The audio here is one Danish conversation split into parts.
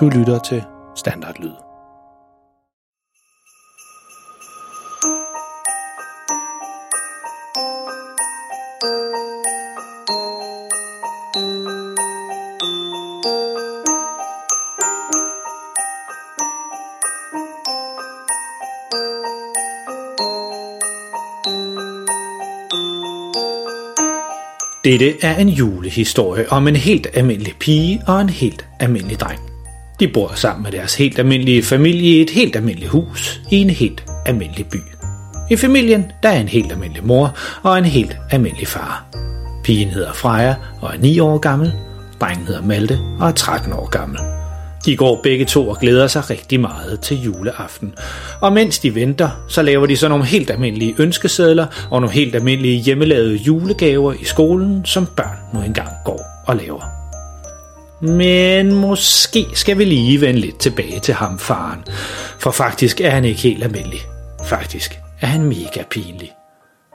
Du lytter til Standardlyd. Dette er en julehistorie om en helt almindelig pige og en helt almindelig dreng. De bor sammen med deres helt almindelige familie i et helt almindeligt hus i en helt almindelig by. I familien der er en helt almindelig mor og en helt almindelig far. Pigen hedder Freja og er 9 år gammel. Drengen hedder Malte og er 13 år gammel. De går begge to og glæder sig rigtig meget til juleaften. Og mens de venter, så laver de så nogle helt almindelige ønskesedler og nogle helt almindelige hjemmelavede julegaver i skolen, som børn nu engang går og laver. Men måske skal vi lige vende lidt tilbage til ham, faren. For faktisk er han ikke helt almindelig. Faktisk er han mega pinlig.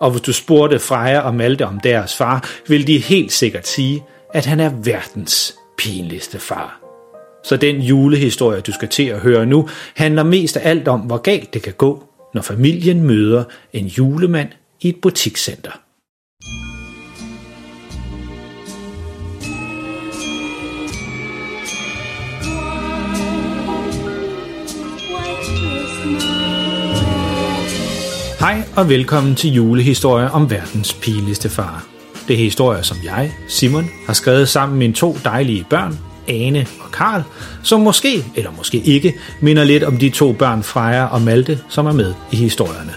Og hvis du spurgte Freja og Malte om deres far, vil de helt sikkert sige, at han er verdens pinligste far. Så den julehistorie, du skal til at høre nu, handler mest af alt om, hvor galt det kan gå, når familien møder en julemand i et butikscenter. Hej og velkommen til julehistorie om verdens pinligste far. Det er historier, som jeg, Simon, har skrevet sammen med mine to dejlige børn, Ane og Karl, som måske, eller måske ikke, minder lidt om de to børn Freja og Malte, som er med i historierne.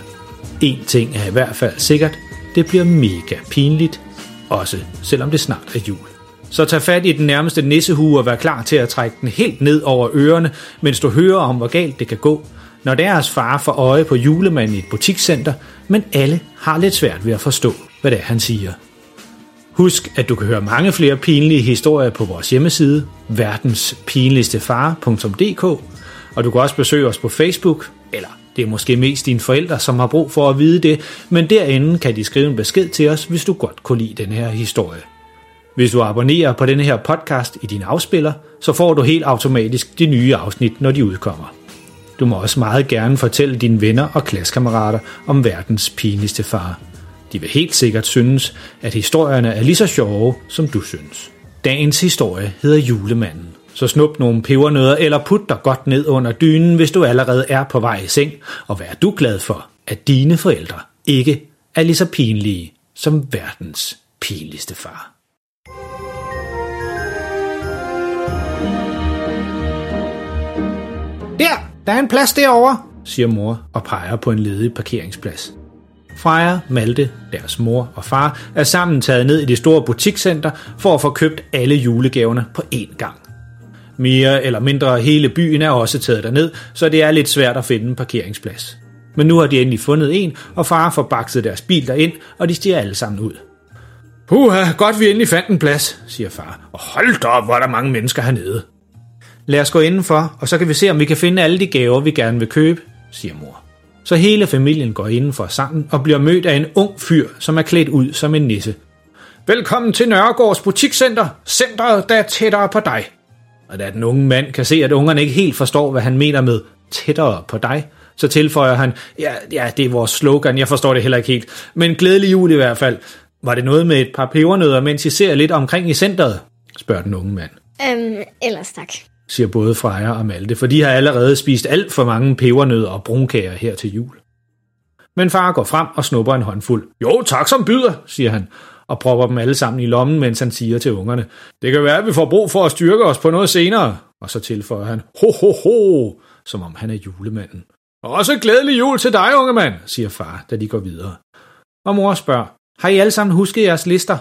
En ting er i hvert fald sikkert, det bliver mega pinligt, også selvom det snart er jul. Så tag fat i den nærmeste nissehue og vær klar til at trække den helt ned over ørerne, mens du hører om, hvor galt det kan gå, når deres far får øje på julemanden i et butikscenter, men alle har lidt svært ved at forstå, hvad det er, han siger. Husk, at du kan høre mange flere pinlige historier på vores hjemmeside, verdenspinligstefar.dk, og du kan også besøge os på Facebook, eller det er måske mest dine forældre, som har brug for at vide det, men derinde kan de skrive en besked til os, hvis du godt kunne lide den her historie. Hvis du abonnerer på denne her podcast i din afspiller, så får du helt automatisk de nye afsnit, når de udkommer. Du må også meget gerne fortælle dine venner og klassekammerater om verdens pinligste far. De vil helt sikkert synes, at historierne er lige så sjove, som du synes. Dagens historie hedder Julemanden. Så snup nogle pebernødder eller put dig godt ned under dynen, hvis du allerede er på vej i seng, og vær du glad for, at dine forældre ikke er lige så pinlige som verdens pinligste far. Der, er en plads derovre, siger mor og peger på en ledig parkeringsplads. Freja, Malte, deres mor og far er sammen taget ned i det store butikscenter for at få købt alle julegaverne på én gang. Mere eller mindre hele byen er også taget derned, så det er lidt svært at finde en parkeringsplads. Men nu har de endelig fundet en, og far får bakset deres bil derind, og de stiger alle sammen ud. Puha, godt vi endelig fandt en plads, siger far. Og hold da op, hvor er der mange mennesker hernede. Lad os gå indenfor, og så kan vi se, om vi kan finde alle de gaver, vi gerne vil købe, siger mor. Så hele familien går indenfor sammen og bliver mødt af en ung fyr, som er klædt ud som en nisse. Velkommen til Nørregårds butikscenter, centret der er tættere på dig. Og da den unge mand kan se, at ungerne ikke helt forstår, hvad han mener med tættere på dig, så tilføjer han, ja, ja, det er vores slogan, jeg forstår det heller ikke helt, men glædelig jul i hvert fald. Var det noget med et par pebernødder, mens I ser lidt omkring i centret? spørger den unge mand. Øhm, ellers tak siger både Freja og Malte, for de har allerede spist alt for mange pebernødder og brunkager her til jul. Men far går frem og snupper en håndfuld. Jo, tak som byder, siger han, og propper dem alle sammen i lommen, mens han siger til ungerne. Det kan være, at vi får brug for at styrke os på noget senere. Og så tilføjer han, ho ho ho, som om han er julemanden. Også glædelig jul til dig, unge mand, siger far, da de går videre. Og mor spørger, har I alle sammen husket jeres lister?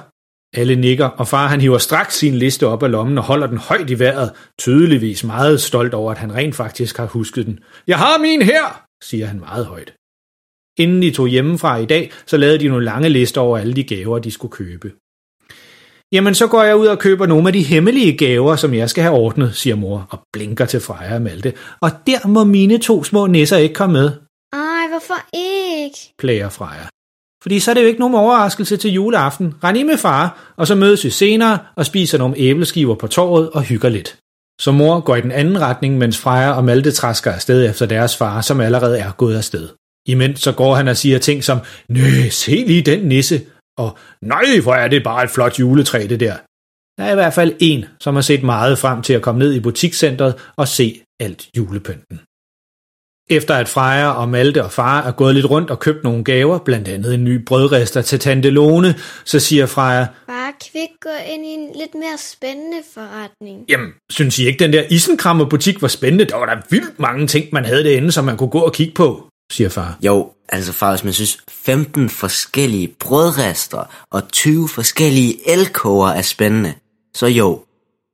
Alle nikker, og far han hiver straks sin liste op af lommen og holder den højt i vejret, tydeligvis meget stolt over, at han rent faktisk har husket den. Jeg har min her, siger han meget højt. Inden de tog hjemmefra i dag, så lavede de nogle lange lister over alle de gaver, de skulle købe. Jamen, så går jeg ud og køber nogle af de hemmelige gaver, som jeg skal have ordnet, siger mor og blinker til Freja og Malte. Og der må mine to små nisser ikke komme med, Ej, hvorfor ikke? plager Freja. Fordi så er det jo ikke nogen overraskelse til juleaften. Rend i med far, og så mødes vi senere og spiser nogle æbleskiver på torvet og hygger lidt. Så mor går i den anden retning, mens Freja og Malte træsker afsted efter deres far, som allerede er gået afsted. Imens så går han og siger ting som, Nø, se lige den nisse, og nej, hvor er det bare et flot juletræ det der. Der er i hvert fald en, som har set meget frem til at komme ned i butikscentret og se alt julepynten. Efter at Freja og Malte og far er gået lidt rundt og købt nogle gaver, blandt andet en ny brødrester til Tante Lone, så siger Freja, Bare kvik gå ind i en lidt mere spændende forretning. Jamen, synes I ikke, den der isenkrammer butik var spændende? Der var der vildt mange ting, man havde derinde, som man kunne gå og kigge på, siger far. Jo, altså far, hvis man synes 15 forskellige brødrester og 20 forskellige elkoger er spændende, så jo.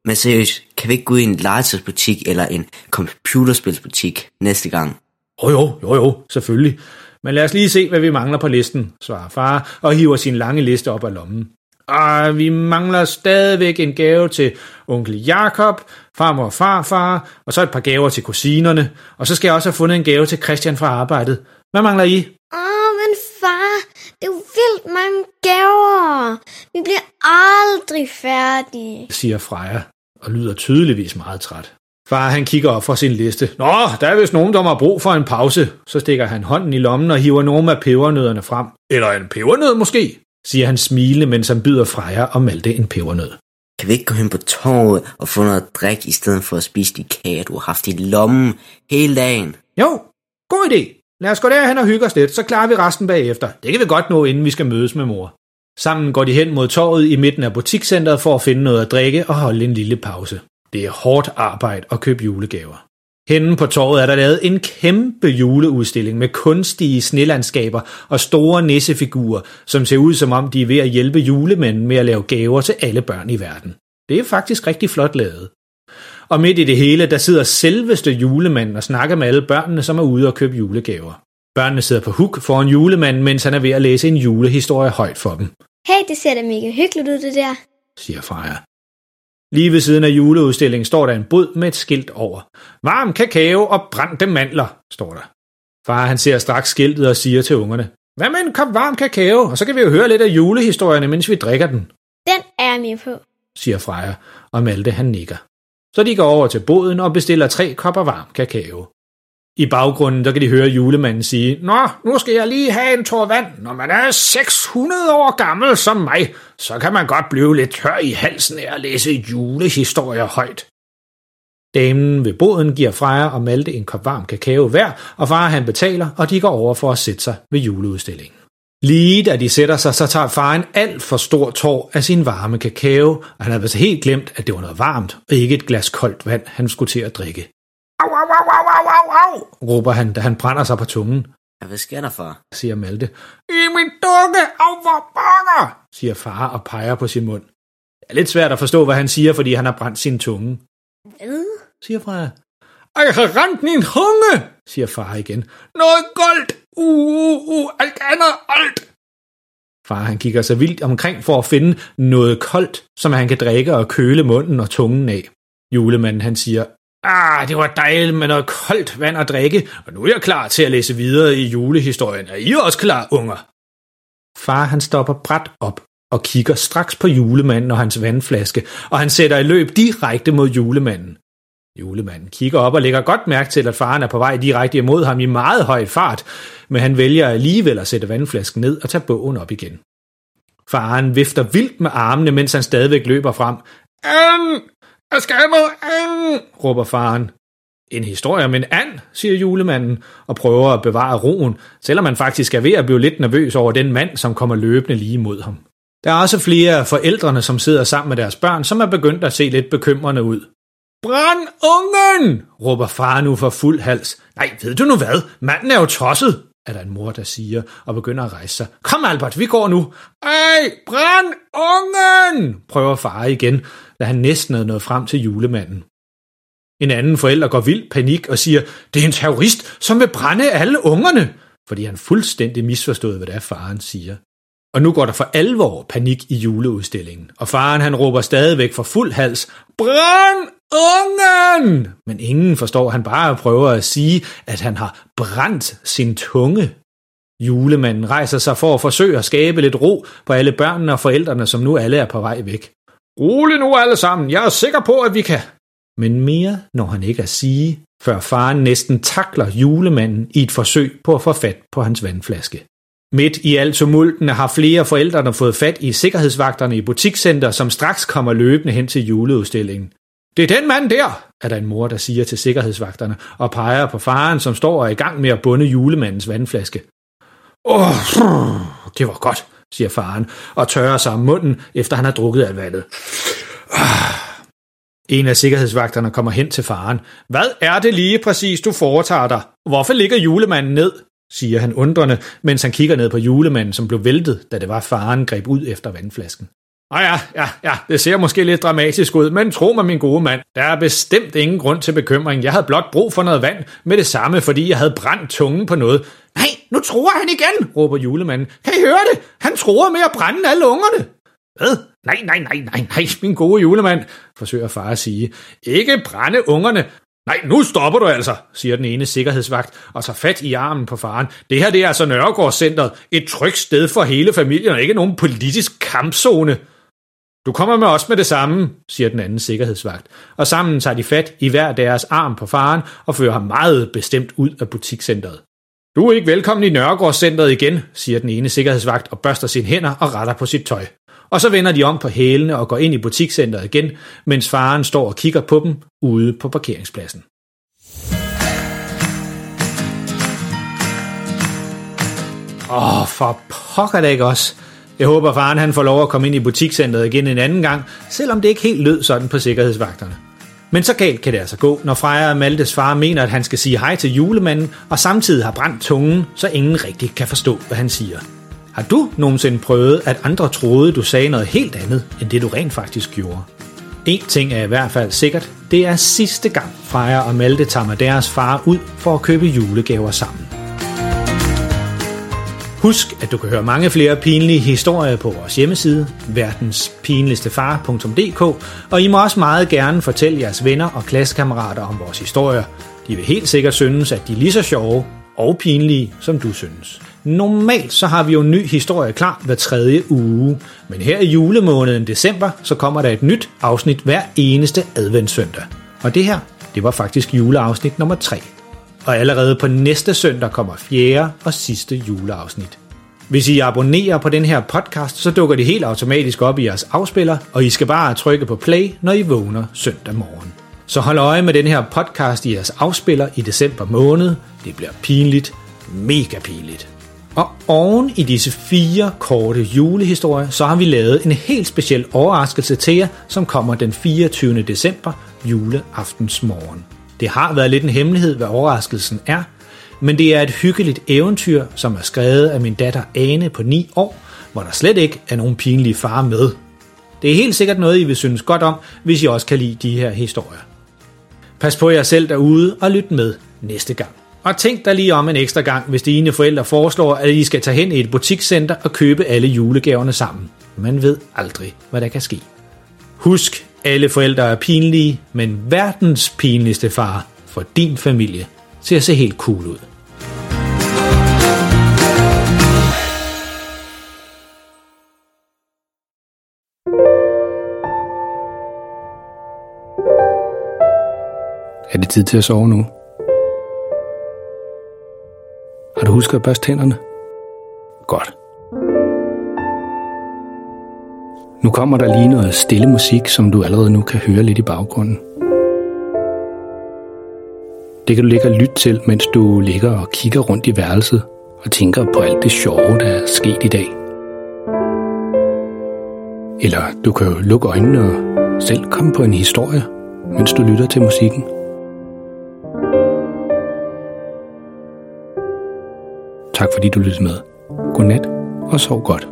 Men seriøst, kan vi ikke gå i en legetøjsbutik eller en computerspilsbutik næste gang? Jo, jo, jo, jo, selvfølgelig. Men lad os lige se, hvad vi mangler på listen, svarer far og hiver sin lange liste op af lommen. Og vi mangler stadigvæk en gave til onkel Jakob, farmor og farfar, og så et par gaver til kusinerne. Og så skal jeg også have fundet en gave til Christian fra arbejdet. Hvad mangler I? Åh, men far, det er jo vildt mange gaver. Vi bliver aldrig færdige. siger Freja, og lyder tydeligvis meget træt. Far han kigger op fra sin liste. Nå, der er vist nogen, der har brug for en pause. Så stikker han hånden i lommen og hiver nogle af pebernødderne frem. Eller en pebernød måske, siger han smilende, mens han byder Freja og Malte en pebernød. Kan vi ikke gå hen på torvet og få noget drik, i stedet for at spise de kager, du har haft i lommen hele dagen? Jo, god idé. Lad os gå derhen og hygge os lidt, så klarer vi resten bagefter. Det kan vi godt nå, inden vi skal mødes med mor. Sammen går de hen mod torvet i midten af butikscenteret for at finde noget at drikke og holde en lille pause. Det er hårdt arbejde at købe julegaver. Henne på torvet er der lavet en kæmpe juleudstilling med kunstige snelandskaber og store nissefigurer, som ser ud som om de er ved at hjælpe julemanden med at lave gaver til alle børn i verden. Det er faktisk rigtig flot lavet. Og midt i det hele, der sidder selveste julemanden og snakker med alle børnene, som er ude og købe julegaver. Børnene sidder på huk foran julemanden, mens han er ved at læse en julehistorie højt for dem, Hey, det ser da mega hyggeligt ud, det der. siger Freja. Lige ved siden af juleudstillingen står der en bod med et skilt over. Varm kakao og brændte mandler, står der. Far han ser straks skiltet og siger til ungerne, hvad med en kop varm kakao, og så kan vi jo høre lidt af julehistorierne, mens vi drikker den, Den er jeg med på. siger Freja, og Malte han nikker. Så de går over til boden og bestiller tre kopper varm kakao. I baggrunden der kan de høre julemanden sige, Nå, nu skal jeg lige have en tår vand. Når man er 600 år gammel som mig, så kan man godt blive lidt tør i halsen af at læse julehistorier højt. Damen ved boden giver Freja og Malte en kop varm kakao hver, og far han betaler, og de går over for at sætte sig ved juleudstillingen. Lige da de sætter sig, så tager far en alt for stor tår af sin varme kakao, og han havde altså helt glemt, at det var noget varmt, og ikke et glas koldt vand, han skulle til at drikke. Au, råber han, da han brænder sig på tungen, Ja, hvad sker der, far? siger Malte. I min dukke, au hvor banger, siger far og peger på sin mund. Det er lidt svært at forstå, hvad han siger, fordi han har brændt sin tunge, Hvad? siger Freja. Jeg har rent min hunge, siger far igen. Noget goldt, uh, uh, uh, alt andet, alt. Far han kigger sig vildt omkring for at finde noget koldt, som han kan drikke og køle munden og tungen af. Julemanden han siger, Ah, det var dejligt med noget koldt vand at drikke, og nu er jeg klar til at læse videre i julehistorien. Er I også klar, unger? Far han stopper bræt op og kigger straks på julemanden og hans vandflaske, og han sætter i løb direkte mod julemanden. Julemanden kigger op og lægger godt mærke til, at faren er på vej direkte imod ham i meget høj fart, men han vælger alligevel at sætte vandflasken ned og tage bogen op igen. Faren vifter vildt med armene, mens han stadigvæk løber frem. Øhm, jeg skal have noget an! råber faren. En historie om en and, siger julemanden, og prøver at bevare roen, selvom man faktisk er ved at blive lidt nervøs over den mand, som kommer løbende lige mod ham. Der er også flere af forældrene, som sidder sammen med deres børn, som er begyndt at se lidt bekymrende ud. Brænd ungen! råber far nu for fuld hals. Nej, ved du nu hvad? Manden er jo tosset, er der en mor, der siger, og begynder at rejse sig. Kom Albert, vi går nu. Ej, brænd ungen! prøver far igen, da han næsten er nået frem til julemanden. En anden forælder går vild panik og siger, det er en terrorist, som vil brænde alle ungerne, fordi han fuldstændig misforstået, hvad det er, faren siger. Og nu går der for alvor panik i juleudstillingen, og faren han råber stadigvæk for fuld hals, Brænd ungen! Men ingen forstår, han bare prøver at sige, at han har brændt sin tunge. Julemanden rejser sig for at forsøge at skabe lidt ro på alle børnene og forældrene, som nu alle er på vej væk. Rolig nu alle sammen, jeg er sikker på, at vi kan... Men mere når han ikke at sige, før faren næsten takler julemanden i et forsøg på at få fat på hans vandflaske. Midt i alt tumulten har flere forældrene fået fat i sikkerhedsvagterne i butikscenter, som straks kommer løbende hen til juleudstillingen. Det er den mand der, er der en mor, der siger til sikkerhedsvagterne, og peger på faren, som står og er i gang med at bunde julemandens vandflaske. Åh, oh, det var godt, siger faren, og tørrer sig om munden, efter han har drukket af vandet. Ah. En af sikkerhedsvagterne kommer hen til faren. Hvad er det lige præcis, du foretager dig? Hvorfor ligger julemanden ned? siger han undrende, mens han kigger ned på julemanden, som blev væltet, da det var faren greb ud efter vandflasken. Ah ja, ja, ja, det ser måske lidt dramatisk ud, men tro mig, min gode mand, der er bestemt ingen grund til bekymring. Jeg havde blot brug for noget vand med det samme, fordi jeg havde brændt tungen på noget. Nej, nu tror han igen, råber julemanden. Kan I høre det? Han tror med at brænde alle ungerne. Hvad? Nej, nej, nej, nej, nej, min gode julemand, forsøger far at sige. Ikke brænde ungerne. Nej, nu stopper du altså, siger den ene sikkerhedsvagt og tager fat i armen på faren. Det her det er altså Nørregårdscenteret. Et trygt sted for hele familien og ikke nogen politisk kampzone. Du kommer med os med det samme, siger den anden sikkerhedsvagt, og sammen tager de fat i hver deres arm på faren og fører ham meget bestemt ud af butikscenteret. Du er ikke velkommen i Nørregårdscenteret igen, siger den ene sikkerhedsvagt og børster sine hænder og retter på sit tøj. Og så vender de om på hælene og går ind i butikscenteret igen, mens faren står og kigger på dem ude på parkeringspladsen. Åh, oh, for pokker det ikke også. Jeg håber, faren han får lov at komme ind i butikscenteret igen en anden gang, selvom det ikke helt lød sådan på sikkerhedsvagterne. Men så galt kan det altså gå, når Freja og Maltes far mener, at han skal sige hej til julemanden, og samtidig har brændt tungen, så ingen rigtig kan forstå, hvad han siger. Har du nogensinde prøvet, at andre troede, du sagde noget helt andet, end det du rent faktisk gjorde? En ting er i hvert fald sikkert, det er sidste gang Freja og Malte tager med deres far ud for at købe julegaver sammen. Husk, at du kan høre mange flere pinlige historier på vores hjemmeside, verdenspinligstefar.dk, og I må også meget gerne fortælle jeres venner og klassekammerater om vores historier. De vil helt sikkert synes, at de er lige så sjove og pinlige, som du synes. Normalt så har vi jo en ny historie klar hver tredje uge, men her i julemåneden december, så kommer der et nyt afsnit hver eneste adventssøndag. Og det her, det var faktisk juleafsnit nummer 3. Og allerede på næste søndag kommer fjerde og sidste juleafsnit. Hvis I abonnerer på den her podcast, så dukker det helt automatisk op i jeres afspiller, og I skal bare trykke på play, når I vågner søndag morgen. Så hold øje med den her podcast i jeres afspiller i december måned. Det bliver pinligt, mega pinligt. Og oven i disse fire korte julehistorier, så har vi lavet en helt speciel overraskelse til jer, som kommer den 24. december, juleaftensmorgen. Det har været lidt en hemmelighed, hvad overraskelsen er, men det er et hyggeligt eventyr, som er skrevet af min datter Ane på 9 år, hvor der slet ikke er nogen pinlige far med. Det er helt sikkert noget, I vil synes godt om, hvis I også kan lide de her historier. Pas på jer selv derude og lyt med næste gang. Og tænk dig lige om en ekstra gang, hvis dine forældre foreslår, at I skal tage hen i et butikscenter og købe alle julegaverne sammen. Man ved aldrig, hvad der kan ske. Husk, alle forældre er pinlige, men verdens pinligste far for din familie ser at se helt cool ud. Er det tid til at sove nu? Har du husket at børste tænderne? Godt. Nu kommer der lige noget stille musik, som du allerede nu kan høre lidt i baggrunden. Det kan du ligge og lytte til, mens du ligger og kigger rundt i værelset og tænker på alt det sjove, der er sket i dag. Eller du kan jo lukke øjnene og selv komme på en historie, mens du lytter til musikken. Tak fordi du lyttede med. Godnat og sov godt.